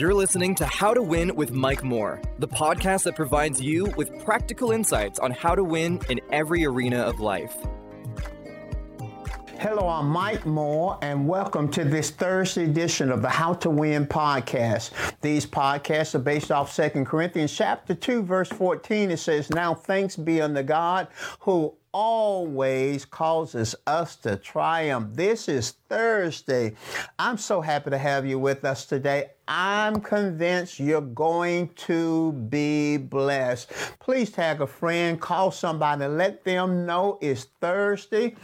You're listening to How to Win with Mike Moore, the podcast that provides you with practical insights on how to win in every arena of life. Hello, I'm Mike Moore, and welcome to this Thursday edition of the How to Win podcast. These podcasts are based off 2 Corinthians chapter 2, verse 14. It says, Now thanks be unto God who always causes us to triumph. This is Thursday. I'm so happy to have you with us today. I'm convinced you're going to be blessed. Please tag a friend, call somebody, let them know it's Thursday.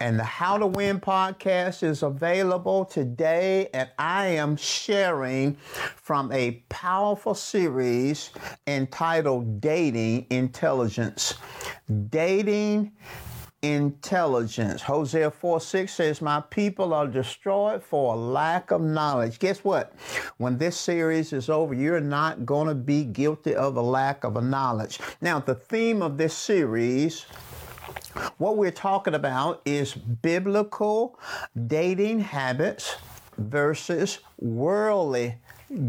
And the How to Win podcast is available today. And I am sharing from a powerful series entitled Dating Intelligence. Dating intelligence. Hosea 4 6 says, My people are destroyed for a lack of knowledge. Guess what? When this series is over, you're not going to be guilty of a lack of a knowledge. Now, the theme of this series. What we're talking about is biblical dating habits versus worldly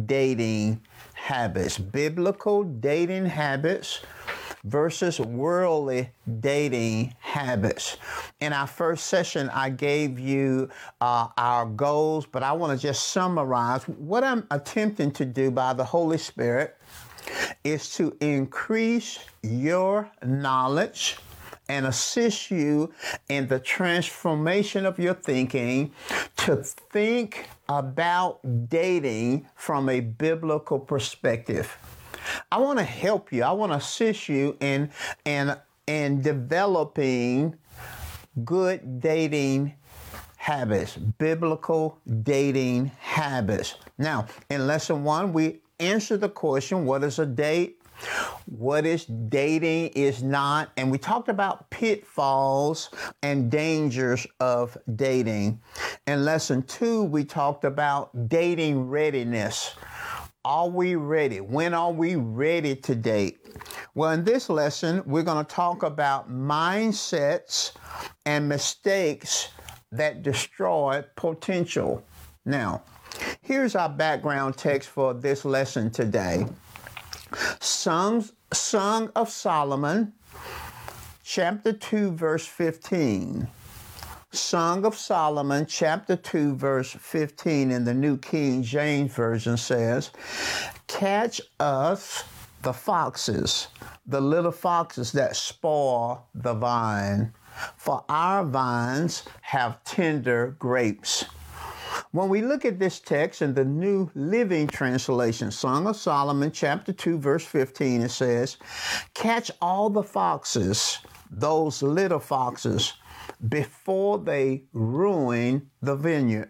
dating habits. Biblical dating habits versus worldly dating habits. In our first session, I gave you uh, our goals, but I want to just summarize what I'm attempting to do by the Holy Spirit is to increase your knowledge and assist you in the transformation of your thinking to think about dating from a biblical perspective. I want to help you. I want to assist you in in in developing good dating habits, biblical dating habits. Now, in lesson 1, we answer the question, what is a date? What is dating is not, and we talked about pitfalls and dangers of dating. In lesson two, we talked about dating readiness. Are we ready? When are we ready to date? Well, in this lesson, we're going to talk about mindsets and mistakes that destroy potential. Now, here's our background text for this lesson today. Songs, Song of Solomon, chapter 2, verse 15. Song of Solomon, chapter 2, verse 15 in the New King James Version says, Catch us the foxes, the little foxes that spoil the vine, for our vines have tender grapes. When we look at this text in the New Living Translation, Song of Solomon, chapter 2, verse 15, it says, Catch all the foxes, those little foxes before they ruin the vineyard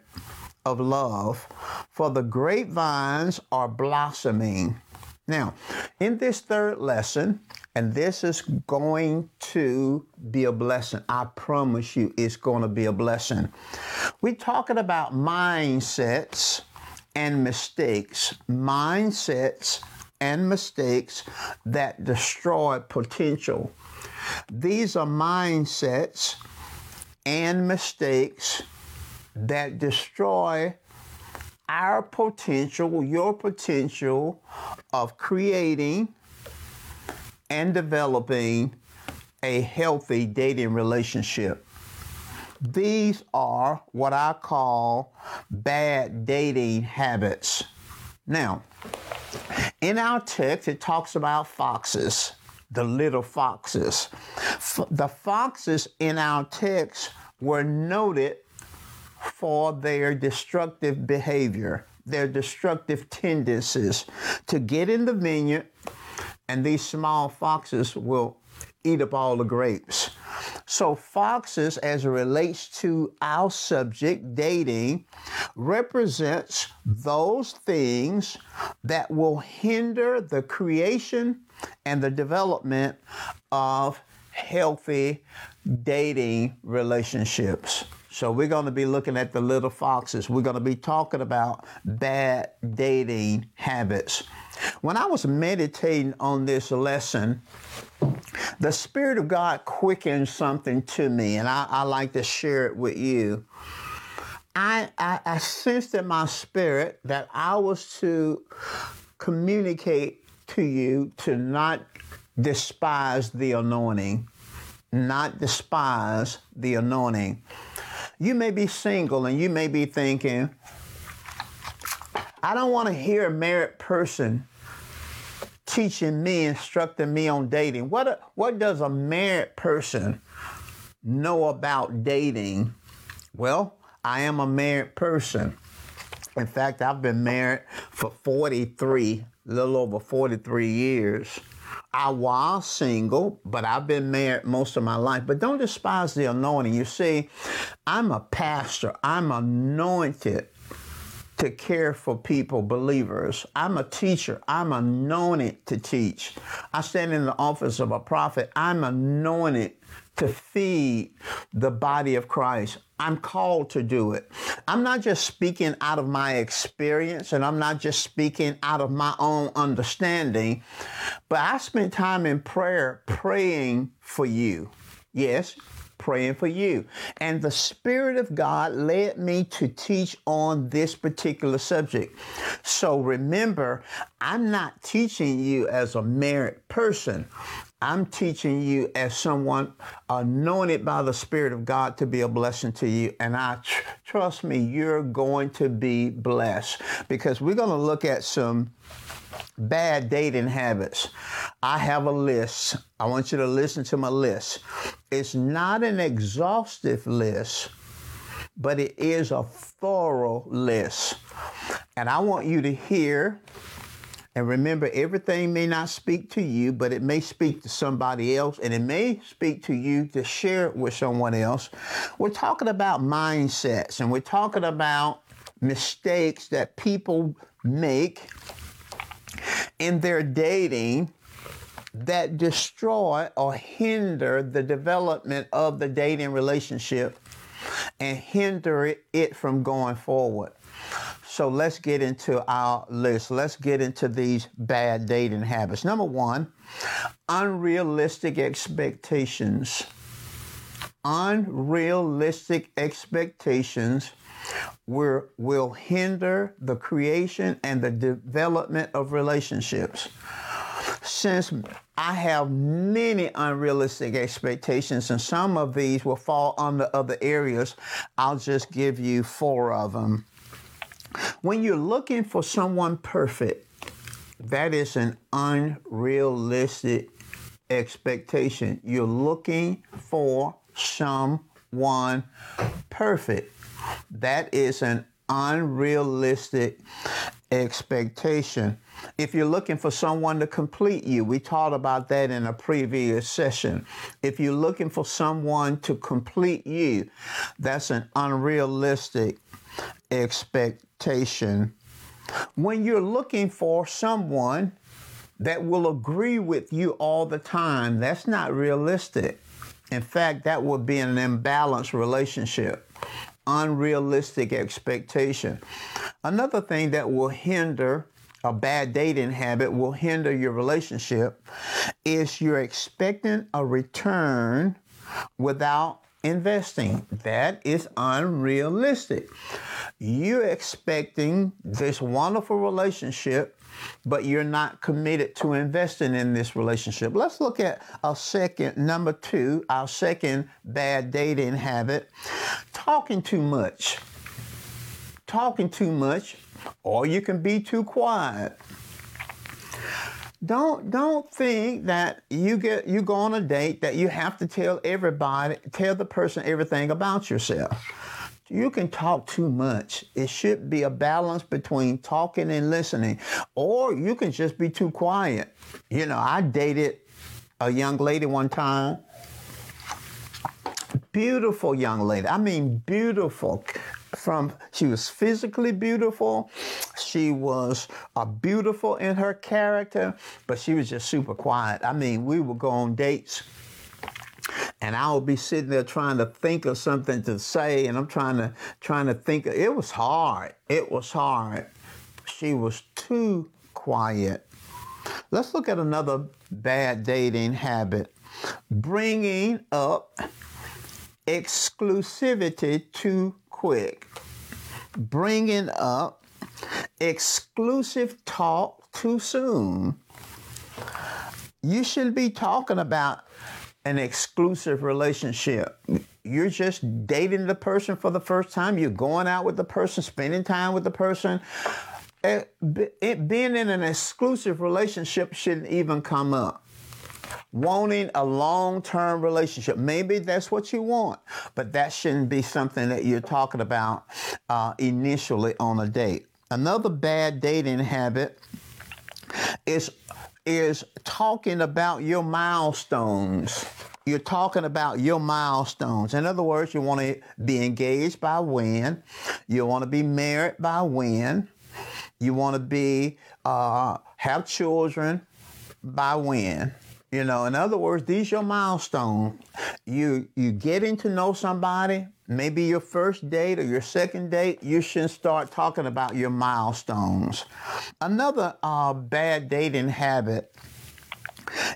of love, for the grapevines are blossoming. Now, in this third lesson, and this is going to be a blessing. I promise you it's going to be a blessing. We're talking about mindsets and mistakes. Mindsets and mistakes that destroy potential. These are mindsets and mistakes that destroy our potential, your potential of creating and developing a healthy dating relationship. These are what I call bad dating habits. Now, in our text, it talks about foxes, the little foxes. F- the foxes in our text were noted for their destructive behavior, their destructive tendencies to get in the vineyard, and these small foxes will eat up all the grapes. So, foxes, as it relates to our subject, dating, represents those things that will hinder the creation and the development of healthy dating relationships. So we're going to be looking at the little foxes. We're going to be talking about bad dating habits. When I was meditating on this lesson, the Spirit of God quickened something to me, and I, I like to share it with you. I, I, I sensed in my spirit that I was to communicate to you to not despise the anointing, not despise the anointing. You may be single and you may be thinking, I don't want to hear a married person teaching me, instructing me on dating. What, what does a married person know about dating? Well, I am a married person. In fact, I've been married for 43, a little over 43 years. I was single, but I've been married most of my life. But don't despise the anointing. You see, I'm a pastor, I'm anointed to care for people, believers. I'm a teacher. I'm anointed to teach. I stand in the office of a prophet. I'm anointed to feed the body of Christ. I'm called to do it. I'm not just speaking out of my experience and I'm not just speaking out of my own understanding, but I spent time in prayer praying for you. Yes, praying for you. And the Spirit of God led me to teach on this particular subject. So remember, I'm not teaching you as a married person. I'm teaching you as someone uh, anointed by the Spirit of God to be a blessing to you. And I tr- trust me, you're going to be blessed because we're going to look at some bad dating habits. I have a list. I want you to listen to my list. It's not an exhaustive list, but it is a thorough list. And I want you to hear and remember, everything may not speak to you, but it may speak to somebody else, and it may speak to you to share it with someone else. We're talking about mindsets, and we're talking about mistakes that people make in their dating that destroy or hinder the development of the dating relationship and hinder it from going forward. So let's get into our list. Let's get into these bad dating habits. Number one, unrealistic expectations. Unrealistic expectations will, will hinder the creation and the development of relationships. Since I have many unrealistic expectations, and some of these will fall under other areas, I'll just give you four of them. When you're looking for someone perfect, that is an unrealistic expectation. You're looking for someone perfect. That is an unrealistic expectation. If you're looking for someone to complete you, we talked about that in a previous session. If you're looking for someone to complete you, that's an unrealistic expectation. When you're looking for someone that will agree with you all the time, that's not realistic. In fact, that would be an imbalanced relationship, unrealistic expectation. Another thing that will hinder a bad dating habit will hinder your relationship is you're expecting a return without investing. That is unrealistic. You're expecting this wonderful relationship, but you're not committed to investing in this relationship. Let's look at our second, number two, our second bad dating habit talking too much. Talking too much, or you can be too quiet don't don't think that you get you go on a date that you have to tell everybody tell the person everything about yourself. You can talk too much. It should be a balance between talking and listening or you can just be too quiet. You know i dated a young lady one time. Beautiful young lady. I mean beautiful from she was physically beautiful she was uh, beautiful in her character but she was just super quiet i mean we would go on dates and I would be sitting there trying to think of something to say, and I'm trying to trying to think. It was hard. It was hard. She was too quiet. Let's look at another bad dating habit: bringing up exclusivity too quick. bringing up exclusive talk too soon. You shouldn't be talking about an exclusive relationship. You're just dating the person for the first time. You're going out with the person, spending time with the person. It, it, being in an exclusive relationship shouldn't even come up. Wanting a long term relationship. Maybe that's what you want, but that shouldn't be something that you're talking about uh, initially on a date. Another bad dating habit is is talking about your milestones. You're talking about your milestones. In other words, you want to be engaged by when, you want to be married by when, you want to be uh, have children by when. You know, in other words, these are milestones. You you getting to know somebody, maybe your first date or your second date, you should start talking about your milestones. Another uh, bad dating habit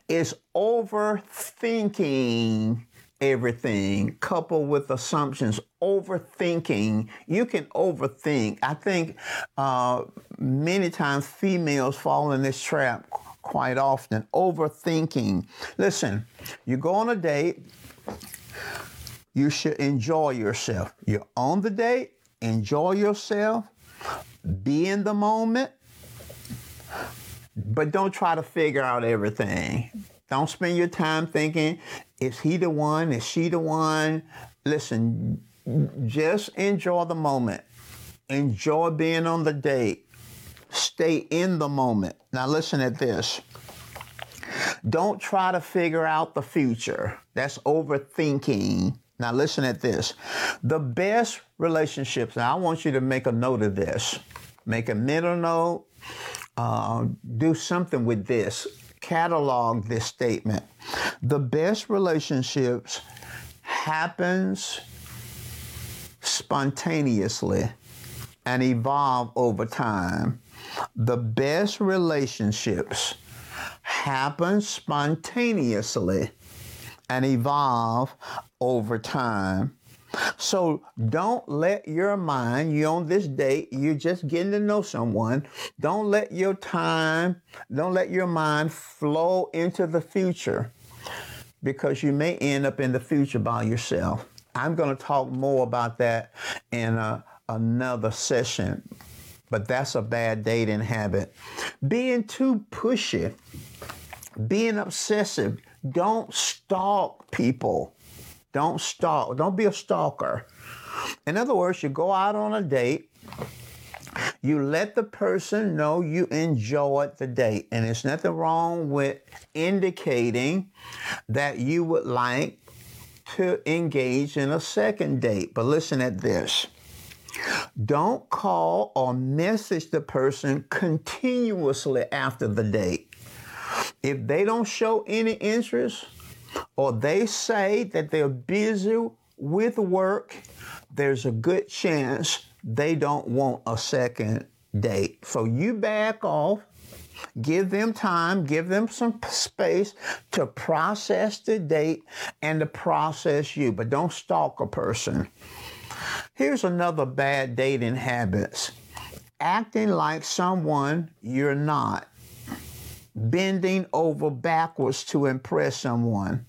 is overthinking everything coupled with assumptions overthinking you can overthink i think uh, many times females fall in this trap quite often overthinking listen you go on a date you should enjoy yourself you're on the date enjoy yourself be in the moment but don't try to figure out everything don't spend your time thinking, is he the one? Is she the one? Listen, just enjoy the moment. Enjoy being on the date. Stay in the moment. Now, listen at this. Don't try to figure out the future. That's overthinking. Now, listen at this. The best relationships, now I want you to make a note of this. Make a mental note. Uh, do something with this catalog this statement. The best relationships happens spontaneously and evolve over time. The best relationships happen spontaneously and evolve over time. So don't let your mind, you on this date, you're just getting to know someone. Don't let your time, don't let your mind flow into the future because you may end up in the future by yourself. I'm going to talk more about that in a, another session, but that's a bad dating habit. Being too pushy, being obsessive, don't stalk people. Don't stalk. Don't be a stalker. In other words, you go out on a date. You let the person know you enjoyed the date, and there's nothing wrong with indicating that you would like to engage in a second date. But listen at this. Don't call or message the person continuously after the date. If they don't show any interest, or they say that they're busy with work, there's a good chance they don't want a second date. So you back off, give them time, give them some space to process the date and to process you, but don't stalk a person. Here's another bad dating habits. Acting like someone you're not bending over backwards to impress someone.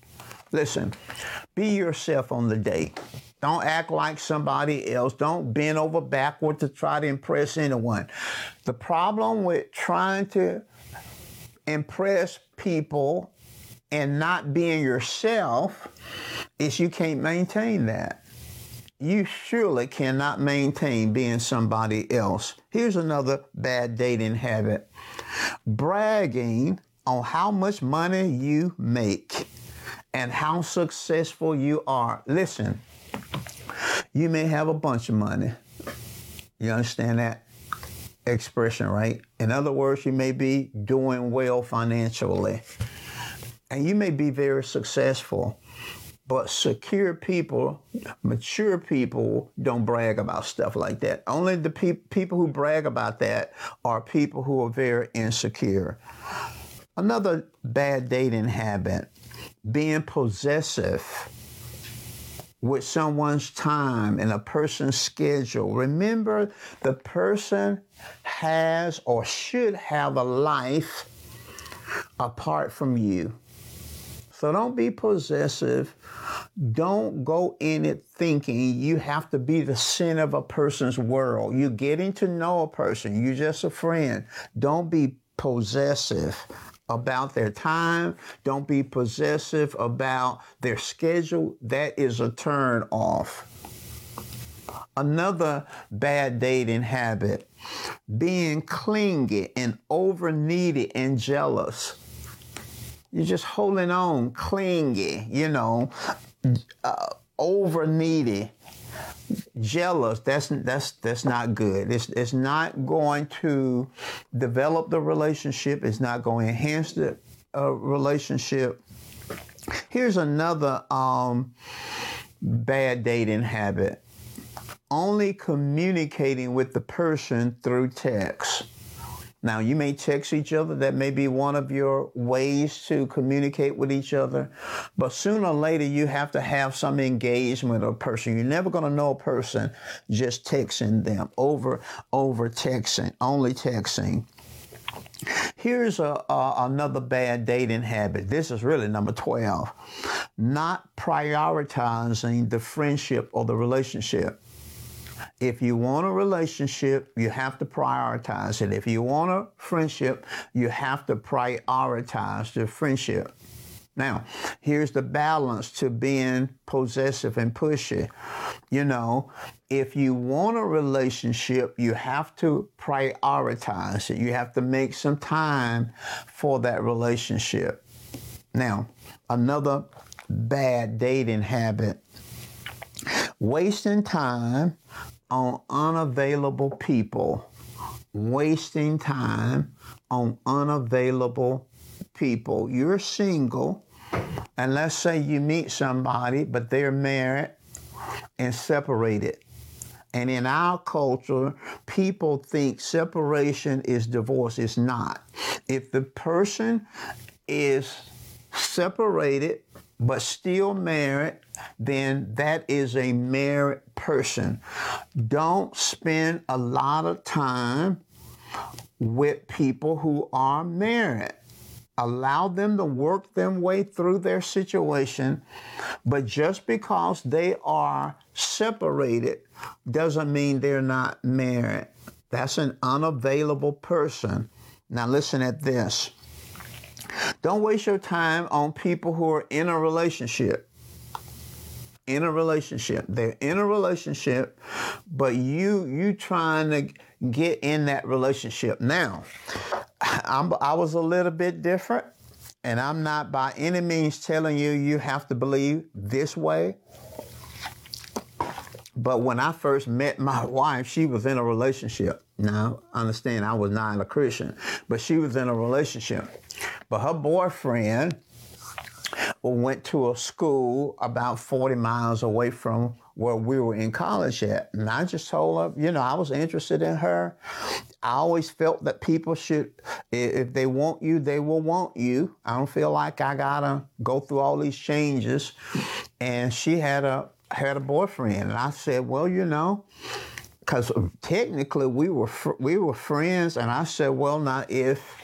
Listen, be yourself on the date. Don't act like somebody else. Don't bend over backward to try to impress anyone. The problem with trying to impress people and not being yourself is you can't maintain that. You surely cannot maintain being somebody else. Here's another bad dating habit bragging on how much money you make and how successful you are. Listen, you may have a bunch of money. You understand that expression, right? In other words, you may be doing well financially and you may be very successful. But secure people, mature people don't brag about stuff like that. Only the pe- people who brag about that are people who are very insecure. Another bad dating habit being possessive with someone's time and a person's schedule. Remember, the person has or should have a life apart from you. So don't be possessive. Don't go in it thinking you have to be the center of a person's world. You're getting to know a person, you're just a friend. Don't be possessive about their time. Don't be possessive about their schedule. That is a turn off. Another bad dating habit being clingy and over needy and jealous. You're just holding on, clingy, you know, uh, over needy jealous, that's that's that's not good. It's it's not going to develop the relationship. It's not going to enhance the uh, relationship. Here's another um, bad dating habit: only communicating with the person through text. Now, you may text each other. That may be one of your ways to communicate with each other. But sooner or later, you have to have some engagement with a person. You're never going to know a person just texting them over, over texting, only texting. Here's a, another bad dating habit. This is really number 12. Not prioritizing the friendship or the relationship. If you want a relationship, you have to prioritize it. If you want a friendship, you have to prioritize the friendship. Now, here's the balance to being possessive and pushy. You know, if you want a relationship, you have to prioritize it. You have to make some time for that relationship. Now, another bad dating habit wasting time on unavailable people, wasting time on unavailable people. You're single, and let's say you meet somebody, but they're married and separated. And in our culture, people think separation is divorce. It's not. If the person is separated but still married, then that is a married person. Don't spend a lot of time with people who are married. Allow them to work their way through their situation, but just because they are separated doesn't mean they're not married. That's an unavailable person. Now, listen at this. Don't waste your time on people who are in a relationship. In a relationship. They're in a relationship, but you you trying to get in that relationship. Now, I'm, I was a little bit different, and I'm not by any means telling you you have to believe this way. But when I first met my wife, she was in a relationship. Now, understand, I was not a Christian, but she was in a relationship. But her boyfriend went to a school about 40 miles away from where we were in college at. And I just told her, you know, I was interested in her. I always felt that people should, if they want you, they will want you. I don't feel like I gotta go through all these changes. And she had a had a boyfriend, and I said, well, you know, because technically we were fr- we were friends, and I said, well, now if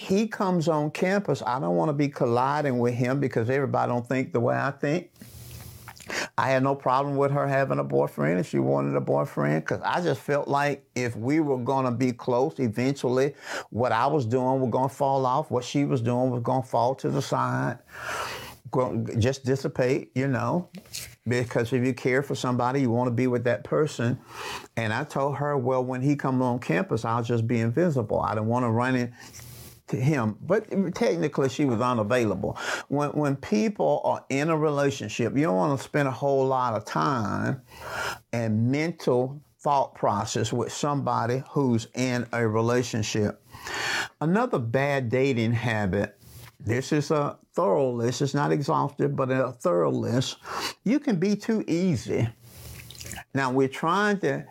he comes on campus, I don't want to be colliding with him because everybody don't think the way I think. I had no problem with her having a boyfriend if she wanted a boyfriend because I just felt like if we were going to be close, eventually what I was doing was going to fall off. What she was doing was going to fall to the side, just dissipate, you know. Because if you care for somebody, you want to be with that person. And I told her, well, when he comes on campus, I'll just be invisible. I don't want to run in to him, but technically she was unavailable. When, when people are in a relationship, you don't want to spend a whole lot of time and mental thought process with somebody who's in a relationship. Another bad dating habit, this is a thorough list, it's not exhaustive, but a thorough list. You can be too easy. Now we're trying to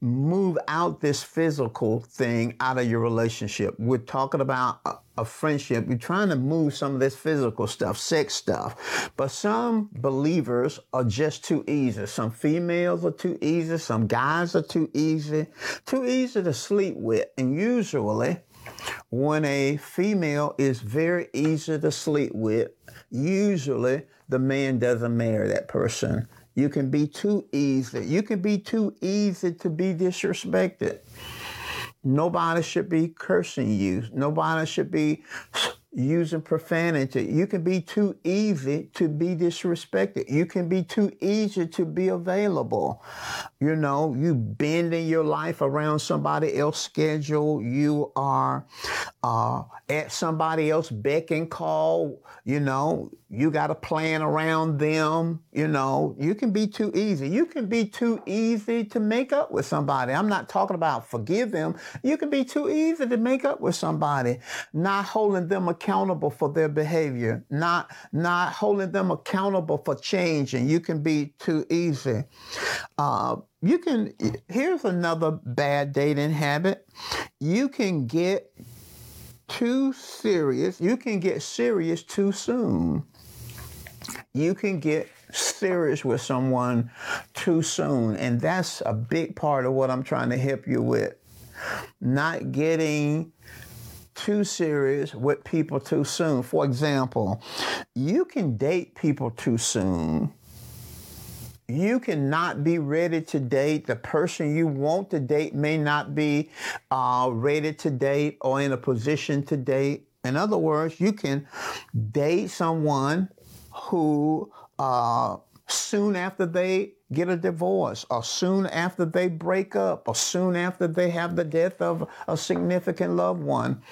move out this physical thing out of your relationship. We're talking about a, a, friendship. You're trying to move some of this physical stuff, sex stuff. But some believers are just too easy. Some females are too easy. Some guys are too easy. Too easy to sleep with. And usually, when a female is very easy to sleep with, usually the man doesn't marry that person you can be too easy. You can be too easy to be disrespected. Nobody should be cursing you. Nobody should be using profanity. You can be too easy to be disrespected. You can be too easy to be available. You know, you bending your life around somebody else's schedule. You are uh, at somebody else beck and call. You know, you got a plan around them. You know, you can be too easy. You can be too easy to make up with somebody. I'm not talking about forgive them. You can be too easy to make up with somebody, not holding them accountable for their behavior, not not holding them accountable for changing. You can be too easy. Uh, you can. Here's another bad dating habit. You can get too serious. You can get serious too soon. You can get serious with someone too soon. And that's a big part of what I'm trying to help you with. Not getting too serious with people too soon. For example, you can date people too soon you cannot be ready to date. The person you want to date may not be uh, ready to date or in a position to date. In other words, you can date someone who uh, soon after they get a divorce, or soon after they break up, or soon after they have the death of a significant loved one.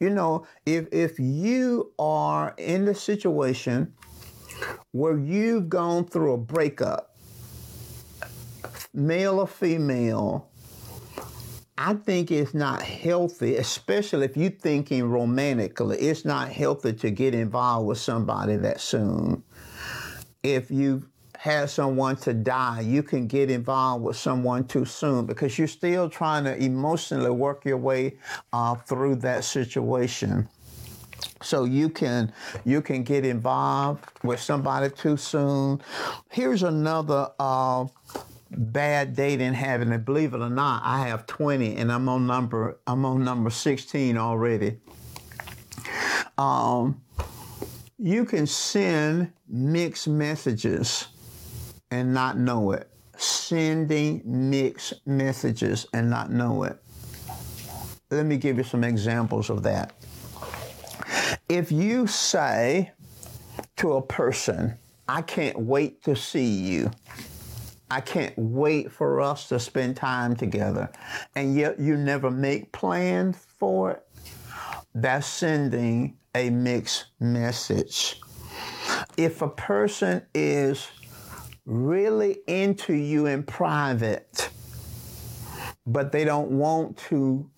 You know, if if you are in the situation where you've gone through a breakup male or female, I think it's not healthy, especially if you're thinking romantically. It's not healthy to get involved with somebody that soon. If you have someone to die, you can get involved with someone too soon because you're still trying to emotionally work your way uh, through that situation. So you can you can get involved with somebody too soon. Here's another uh, bad dating habit, and believe it or not, I have 20, and I'm on number I'm on number 16 already. Um, you can send mixed messages and not know it. Sending mixed messages and not know it. Let me give you some examples of that. If you say to a person, I can't wait to see you, I can't wait for us to spend time together. And yet you never make plans for it. That's sending a mixed message. If a person is really into you in private, but they don't want to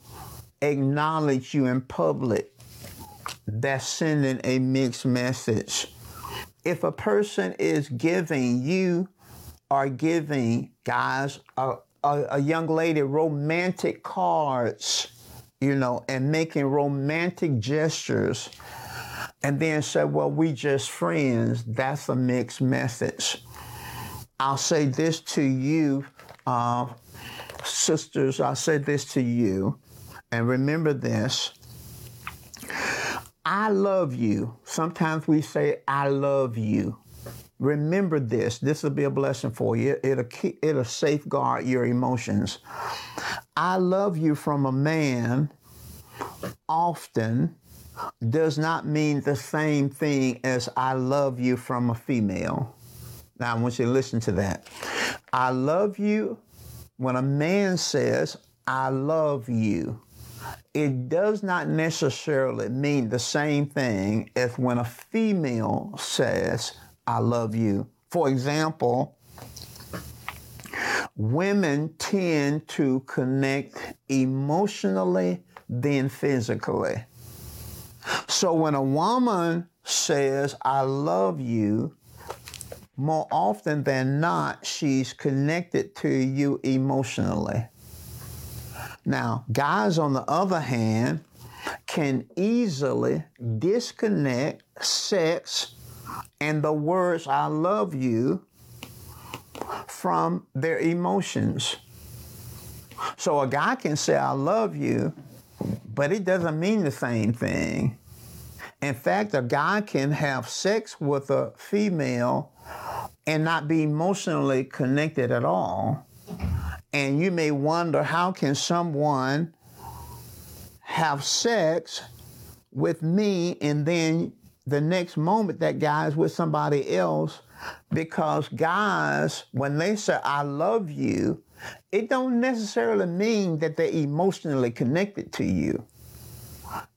acknowledge you in public, that's sending a mixed message. If a person is giving you are giving guys a, a, a young lady romantic cards, you know, and making romantic gestures, and then say, well, we just friends, that's a mixed message. I'll say this to you, uh, sisters, I'll say this to you, and remember this. I love you. Sometimes we say, I love you. Remember this. This will be a blessing for you. It'll, keep, it'll safeguard your emotions. I love you from a man often does not mean the same thing as I love you from a female. Now, I want you to listen to that. I love you when a man says, I love you, it does not necessarily mean the same thing as when a female says, I love you. For example, women tend to connect emotionally than physically. So when a woman says, I love you, more often than not, she's connected to you emotionally. Now, guys, on the other hand, can easily disconnect sex and the words I love you from their emotions. So a guy can say I love you, but it doesn't mean the same thing. In fact, a guy can have sex with a female and not be emotionally connected at all. And you may wonder how can someone have sex with me and then the next moment that guy is with somebody else? Because guys when they say i love you it don't necessarily mean that they're emotionally connected to you.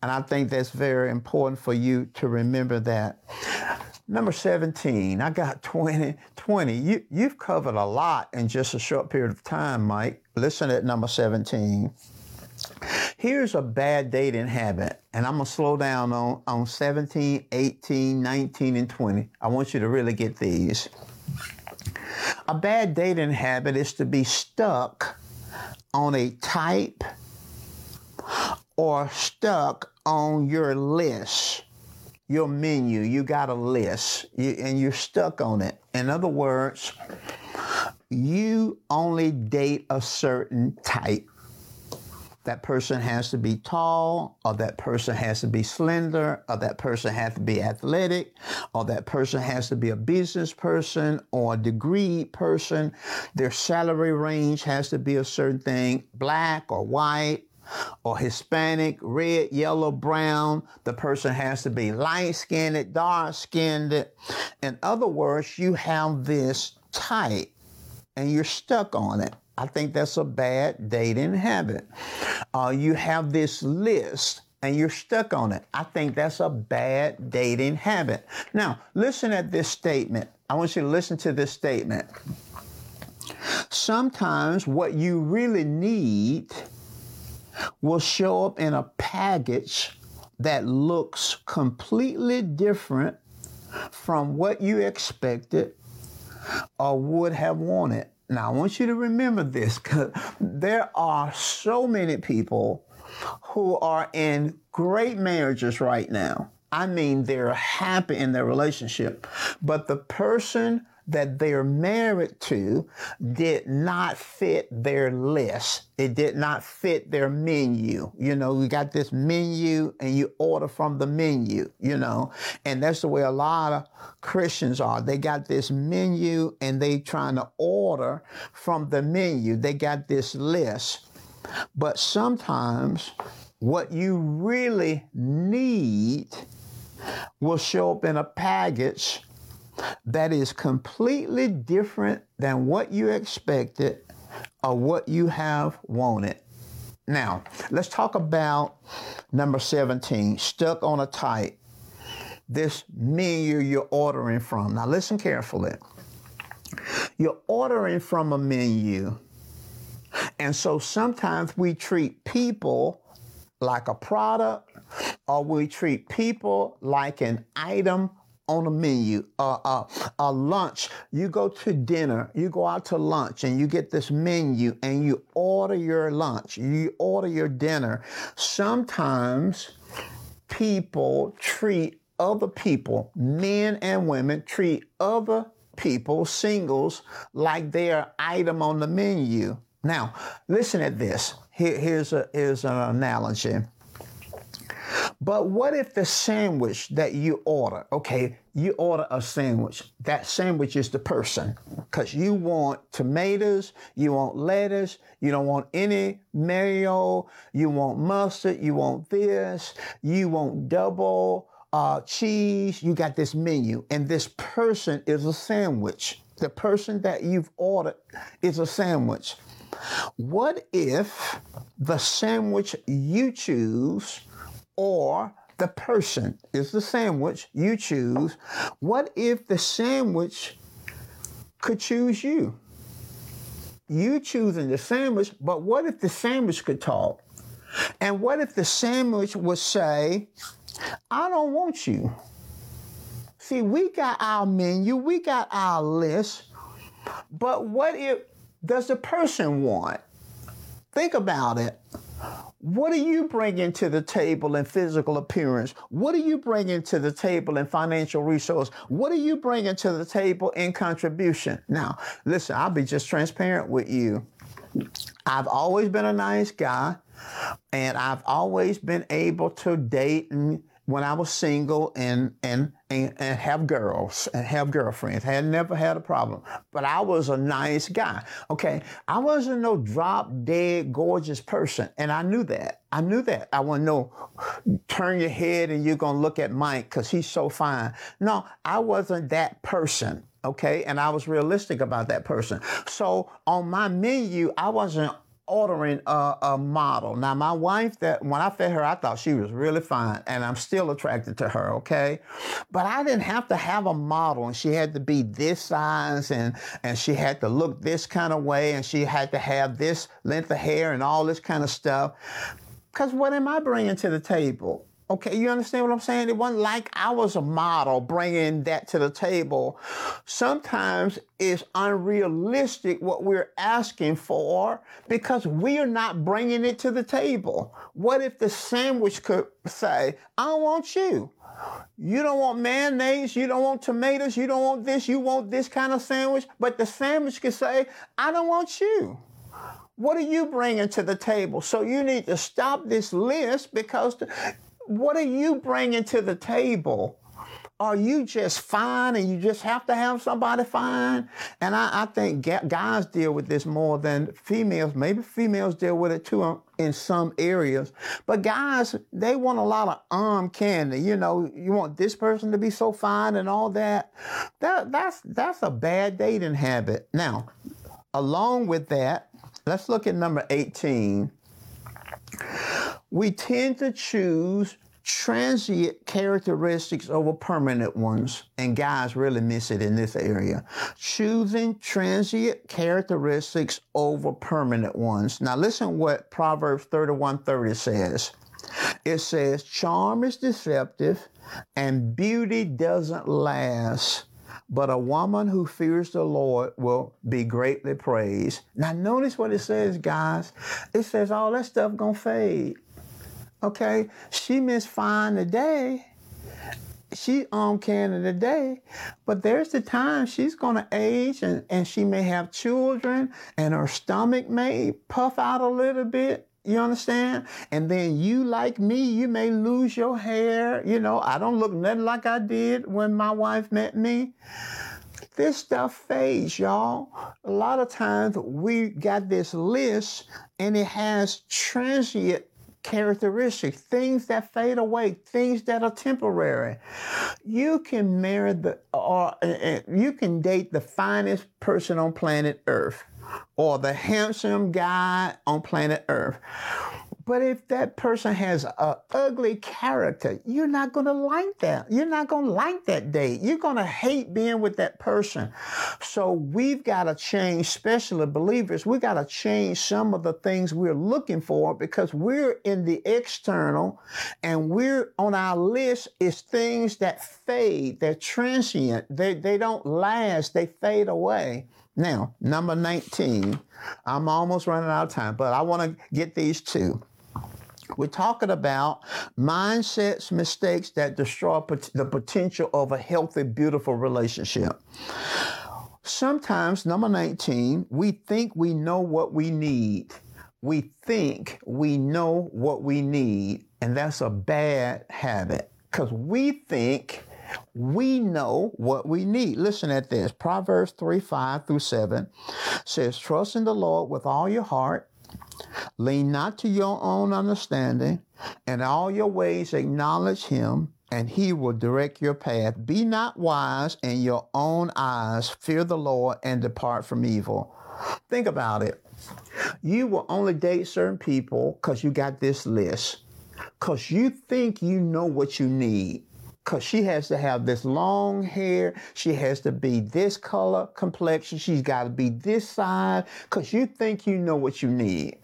And i think that's very important for you to remember that number 17 i got 20 20 you, you've covered a lot in just a short period of time mike listen at number 17 Here's a bad dating habit, and I'm going to slow down on, on 17, 18, 19, and 20. I want you to really get these. A bad dating habit is to be stuck on a type or stuck on your list, your menu. You got a list you, and you're stuck on it. In other words, you only date a certain type that person has to be tall, or that person has to be slender, or that person has to be athletic, or that person has to be a business person or a degree person. Their salary range has to be a certain thing, black or white, or Hispanic, red, yellow, brown. The person has to be light skinned, dark skinned. In other words, you have this type and you're stuck on it. I think that's a bad dating habit. Uh, you have this list and you're stuck on it. I think that's a bad dating habit. Now, listen at this statement. I want you to listen to this statement. Sometimes what you really need will show up in a package that looks completely different from what you expected or would have wanted. Now, I want you to remember this because there are so many people who are in great marriages right now. I mean, they're happy in their relationship, but the person that they're married to did not fit their list. It did not fit their menu. You know, we got this menu and you order from the menu, you know, and that's the way a lot of Christians are. They got this menu and they trying to order from the menu. They got this list. But sometimes what you really need will show up in a package that is completely different than what you expected or what you have wanted. Now, let's talk about number 17, stuck on a tight. This menu you're ordering from. Now, listen carefully. You're ordering from a menu. And so sometimes we treat people like a product or we treat people like an item on a menu, uh, uh, a lunch. You go to dinner, you go out to lunch, and you get this menu, and you order your lunch, you order your dinner. Sometimes people treat other people, men and women, treat other people, singles, like they're item on the menu. Now, listen at this. Here, here's, a, here's an analogy. But what if the sandwich that you order, okay, you order a sandwich, that sandwich is the person because you want tomatoes, you want lettuce, you don't want any mayo, you want mustard, you want this, you want double uh, cheese, you got this menu, and this person is a sandwich. The person that you've ordered is a sandwich. What if the sandwich you choose or the person is the sandwich you choose. What if the sandwich could choose you? You choosing the sandwich, but what if the sandwich could talk? And what if the sandwich would say, I don't want you? See, we got our menu, we got our list, but what if does the person want? Think about it. What are you bringing to the table in physical appearance? What are you bringing to the table in financial resource? What are you bringing to the table in contribution? Now, listen, I'll be just transparent with you. I've always been a nice guy, and I've always been able to date and when I was single and and and, and have girls and have girlfriends. I had never had a problem. But I was a nice guy. Okay. I wasn't no drop dead gorgeous person. And I knew that. I knew that. I wasn't no turn your head and you're gonna look at Mike because he's so fine. No, I wasn't that person. Okay, and I was realistic about that person. So on my menu, I wasn't ordering a, a, model. Now, my wife, that when I fed her, I thought she was really fine, and I'm still attracted to her. Okay, but I didn't have to have a model, and she had to be this size, and and she had to look this kind of way, and she had to have this length of hair, and all this kind of stuff. Because what am I bringing to the table? Okay, you understand what I'm saying? It wasn't like I was a model bringing that to the table. Sometimes it's unrealistic what we're asking for because we're not bringing it to the table. What if the sandwich could say, I don't want you? You don't want mayonnaise, you don't want tomatoes, you don't want this, you want this kind of sandwich, but the sandwich could say, I don't want you. What are you bringing to the table? So you need to stop this list because what are you bringing to the table? Are you just fine and you just have to have somebody fine? And I, I think guys deal with this more than females. Maybe females deal with it too um, in some areas. But guys, they want a lot of arm candy. You know, you want this person to be so fine and all that. That that's that's a bad dating habit. Now, along with that, let's look at number 18 we tend to choose transient characteristics over permanent ones. And guys really miss it in this area. Choosing transient characteristics over permanent ones. Now listen what Proverbs 31:30 says. It says, charm is deceptive and beauty doesn't last. But a woman who fears the Lord will be greatly praised. Now notice what it says, guys. It says all that stuff gonna fade. Okay, she Miss Fine today. She on Canada today, but there's the time she's gonna age and, and she may have children and her stomach may puff out a little bit. You understand? And then you, like me, you may lose your hair. You know, I don't look nothing like I did when my wife met me. This stuff fades, y'all. A lot of times we got this list and it has transient characteristics, things that fade away, things that are temporary. You can marry the, or uh, you can date the finest person on planet Earth or the handsome guy on planet Earth. But if that person has an ugly character, you're not going to like that. You're not going to like that date. You're going to hate being with that person. So we've got to change, especially believers, We've got to change some of the things we're looking for because we're in the external and we're on our list is things that fade, they're transient, they, they don't last, they fade away. Now, number 19, I'm almost running out of time, but I want to get these two. We're talking about mindsets, mistakes that destroy the potential of a healthy, beautiful relationship. Sometimes, number 19, we think we know what we need. We think we know what we need, and that's a bad habit because we think we know what we need. Listen at this Proverbs 3 5 through 7 says, Trust in the Lord with all your heart Lean not to your own understanding, and all your ways acknowledge him, and he will direct your path. Be not wise in your own eyes. Fear the Lord and depart from evil. Think about it. You will only date certain people because you got this list. Because you think you know what you need. Because she has to have this long hair. She has to be this color complexion. She's got to be this size. Because you think you know what you need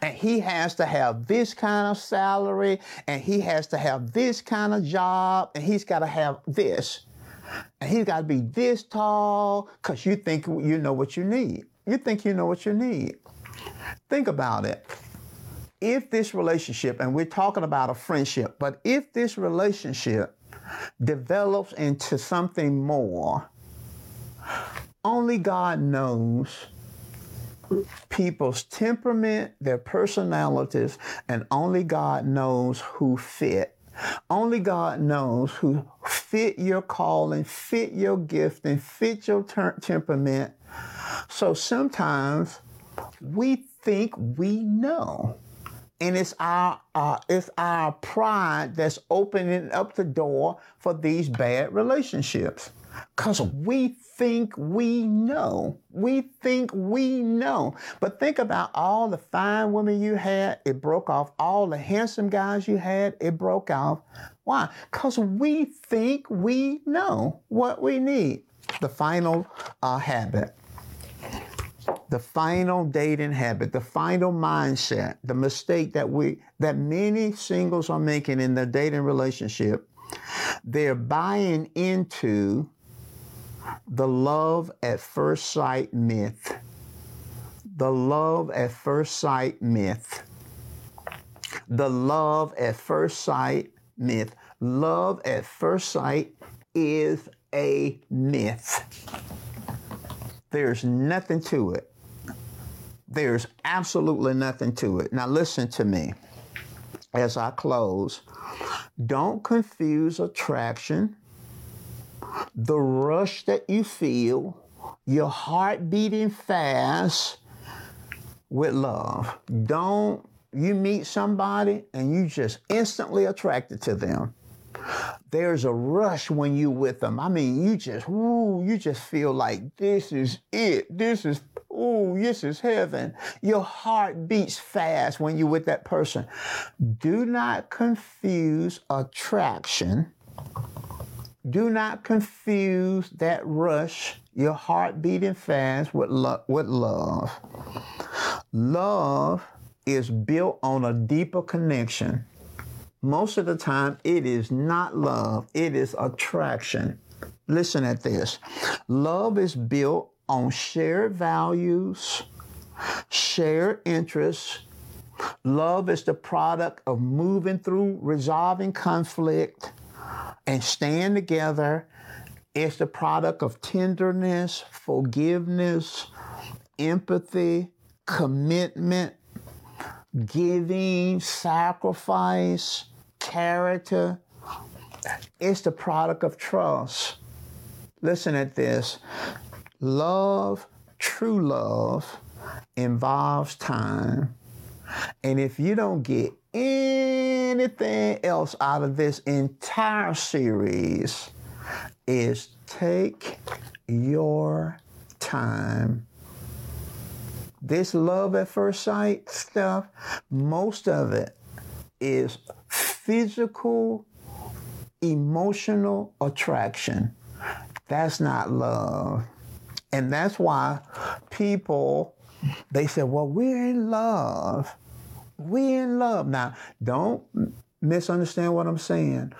and he has to have this kind of salary and he has to have this kind of job and he's got to have this. And he's got to be this tall because you think you know what you need. You think you know what you need. Think about it. If this relationship, and we're talking about a friendship, but if this relationship develops into something more, only God knows people's temperament, their personalities, and only God knows who fit. Only God knows who fit your calling, fit your gift, and fit your ter- temperament. So sometimes we think we know. And it's our uh, it's our pride that's opening up the door for these bad relationships. Cause we think we know. We think we know. But think about all the fine women you had, it broke off. All the handsome guys you had, it broke off. Why? Because we think we know what we need. The final uh, habit the final dating habit, the final mindset, the mistake that we that many singles are making in their dating relationship, they're buying into the love at first sight myth. The love at first sight myth. The love at first sight myth. Love at first sight is a myth. There's nothing to it. There's absolutely nothing to it. Now, listen to me as I close. Don't confuse attraction the rush that you feel, your heart beating fast with love. Don't you meet somebody and you just instantly attracted to them. There's a rush when you with them. I mean, you just, ooh, you just feel like this is it. This is, ooh, this is heaven. Your heart beats fast when you're with that person. Do not confuse attraction do not confuse that rush, your heart beating fast, with, lo- with love. Love is built on a deeper connection. Most of the time, it is not love, it is attraction. Listen at this love is built on shared values, shared interests. Love is the product of moving through resolving conflict and stand together. It's the product of tenderness, forgiveness, empathy, commitment, giving, sacrifice, character. It's the product of trust. Listen at this. Love, true love, involves time. And if you don't get anything else out of this entire series is take your time. This love at first sight stuff, most of it is physical, emotional attraction. That's not love. And that's why people, they say, well, we're in love. We in love. Now, don't misunderstand what I'm saying.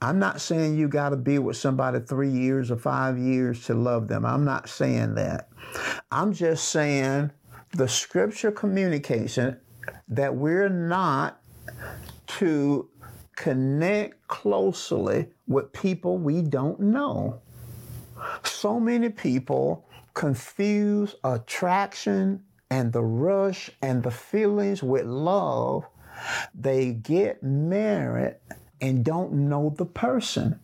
I'm not saying you got to be with somebody three years or five years to love them. I'm not saying that. I'm just saying the scripture communication that we're not to connect closely with people we don't know. So many people confuse attraction and the rush and the feelings with love, they get married and don't know the person.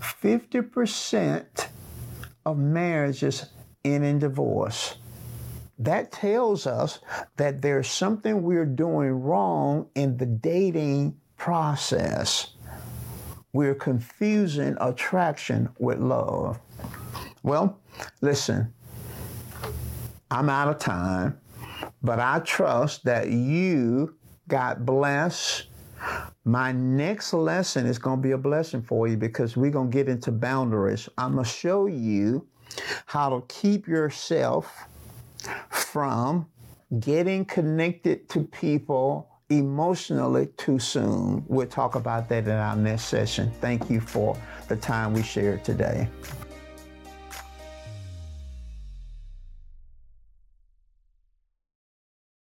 50% of marriages end in divorce. That tells us that there's something we're doing wrong in the dating process. We're confusing attraction with love. Well, listen, I'm out of time, but I trust that you got blessed. My next lesson is going to be a blessing for you because we're going to get into boundaries. I'm going to show you how to keep yourself from getting connected to people emotionally too soon. We'll talk about that in our next session. Thank you for the time we shared today.